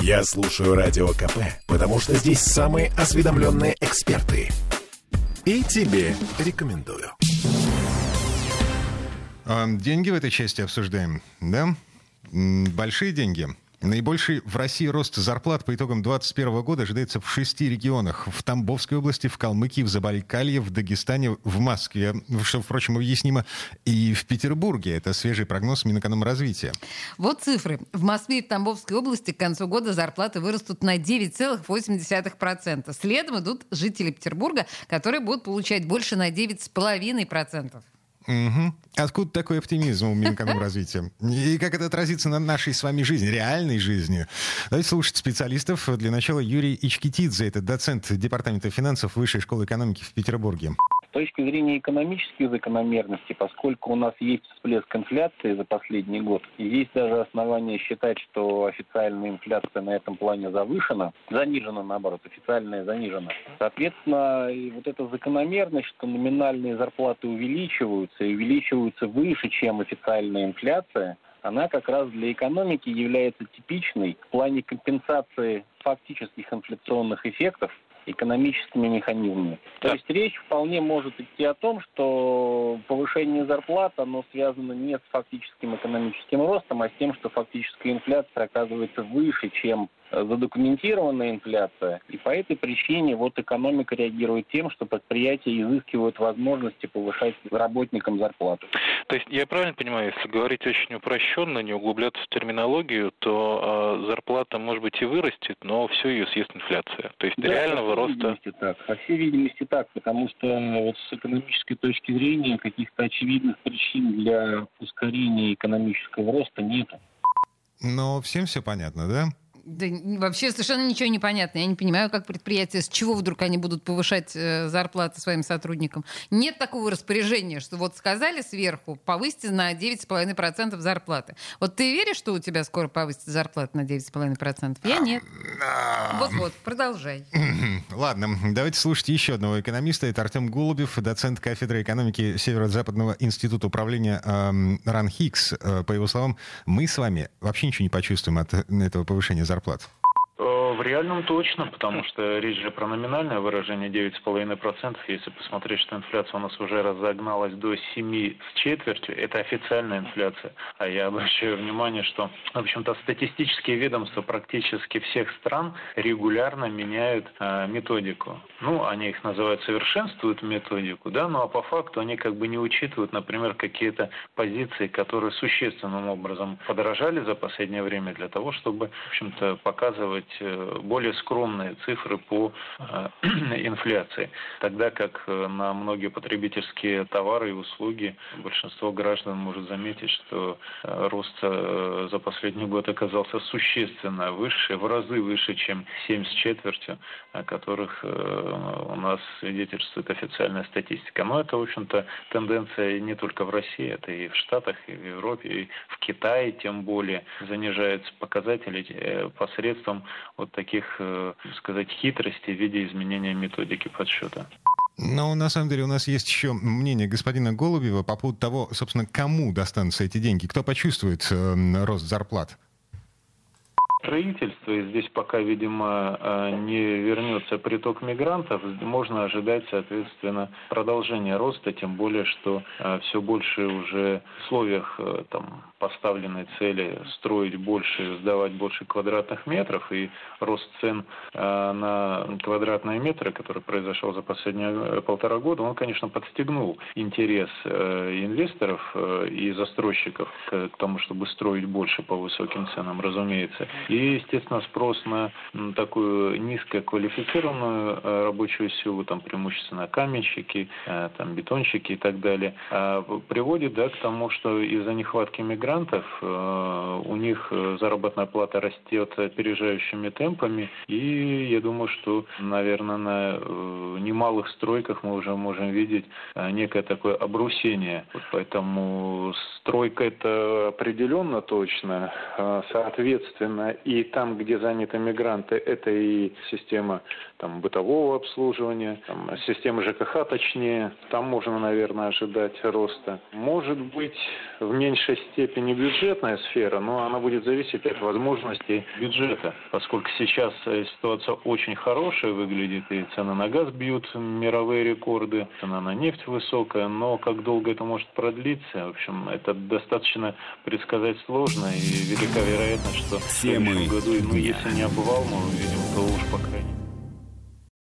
Я слушаю Радио КП, потому что здесь самые осведомленные эксперты. И тебе рекомендую. А, деньги в этой части обсуждаем, да? Большие деньги. Наибольший в России рост зарплат по итогам 2021 года ожидается в шести регионах. В Тамбовской области, в Калмыкии, в Забайкалье, в Дагестане, в Москве, что, впрочем, объяснимо, и в Петербурге. Это свежий прогноз Минэкономразвития. Вот цифры. В Москве и в Тамбовской области к концу года зарплаты вырастут на 9,8%. Следом идут жители Петербурга, которые будут получать больше на 9,5%. Угу. Откуда такой оптимизм у Минэкономразвития? И как это отразится на нашей с вами жизни, реальной жизни? Давайте слушать специалистов. Для начала Юрий Ичкитидзе, это доцент Департамента финансов Высшей школы экономики в Петербурге. С точки зрения экономических закономерностей, поскольку у нас есть всплеск инфляции за последний год, есть даже основания считать, что официальная инфляция на этом плане завышена, занижена наоборот, официальная занижена. Соответственно, вот эта закономерность, что номинальные зарплаты увеличиваются и увеличиваются выше, чем официальная инфляция, она как раз для экономики является типичной в плане компенсации фактических инфляционных эффектов экономическими механизмами. То есть речь вполне может идти о том, что повышение зарплат, оно связано не с фактическим экономическим ростом, а с тем, что фактическая инфляция оказывается выше, чем задокументированная инфляция, и по этой причине вот экономика реагирует тем, что предприятия изыскивают возможности повышать работникам зарплату. То есть я правильно понимаю, если говорить очень упрощенно, не углубляться в терминологию, то э, зарплата может быть и вырастет, но все ее съест инфляция. То есть да, реального по роста... Так. По всей видимости так, потому что вот с экономической точки зрения каких-то очевидных причин для ускорения экономического роста нет. Но всем все понятно, да? Да вообще совершенно ничего не понятно. Я не понимаю, как предприятия, с чего вдруг они будут повышать э, зарплаты своим сотрудникам. Нет такого распоряжения, что вот сказали сверху, повысьте на 9,5% зарплаты. Вот ты веришь, что у тебя скоро повысится зарплата на 9,5%? Я нет. Вот-вот, продолжай. Ладно, давайте слушать еще одного экономиста. Это Артем Голубев, доцент кафедры экономики Северо-Западного института управления э, РАНХИКС. Э, по его словам, мы с вами вообще ничего не почувствуем от этого повышения зарплаты зарплат? Реальном точно, потому что речь же про номинальное выражение 9,5%. Если посмотреть, что инфляция у нас уже разогналась до 7 с четвертью, это официальная инфляция. А я обращаю внимание, что, в общем-то, статистические ведомства практически всех стран регулярно меняют э, методику. Ну, они их называют совершенствуют методику, да, ну а по факту они как бы не учитывают, например, какие-то позиции, которые существенным образом подорожали за последнее время для того, чтобы, в общем-то, показывать э, более скромные цифры по э, инфляции, тогда как э, на многие потребительские товары и услуги большинство граждан может заметить, что э, рост за последний год оказался существенно выше, в разы выше, чем 7 с четвертью, о которых у нас свидетельствует официальная статистика. Но это, в общем-то, тенденция не только в России, это и в Штатах, и в Европе, и в Китае, тем более занижаются показатели посредством вот таких, э, сказать, хитростей в виде изменения методики подсчета. Но на самом деле у нас есть еще мнение господина Голубева по поводу того, собственно, кому достанутся эти деньги, кто почувствует э, рост зарплат строительства, и здесь пока, видимо, э, не вернется приток мигрантов, можно ожидать, соответственно, продолжения роста, тем более, что э, все больше уже в условиях э, там, поставленной цели строить больше, сдавать больше квадратных метров, и рост цен на квадратные метры, который произошел за последние полтора года, он, конечно, подстегнул интерес инвесторов и застройщиков к тому, чтобы строить больше по высоким ценам, разумеется. И, естественно, спрос на такую низкоквалифицированную э, рабочую силу, там преимущественно каменщики, э, там бетонщики и так далее, а, приводит да, к тому, что из-за нехватки мигрантов э, у них заработная плата растет опережающими темпами, и я думаю, что, наверное, на немалых стройках мы уже можем видеть некое такое обрусение. Поэтому стройка это определенно точно. Соответственно, И там, где заняты мигранты, это и система там, бытового обслуживания, там, система ЖКХ точнее. Там можно, наверное, ожидать роста. Может быть, в меньшей степени бюджетная сфера, но она будет зависеть от возможностей бюджета, поскольку сейчас ситуация очень хорошая выглядит, и цены на газ бьют мировые рекорды, цена на нефть высокая, но как долго это может продлиться, в общем, это достаточно предсказать сложно, и велика вероятность, что Темы в году, ну, если не обвал мы увидим, то уж по крайней мере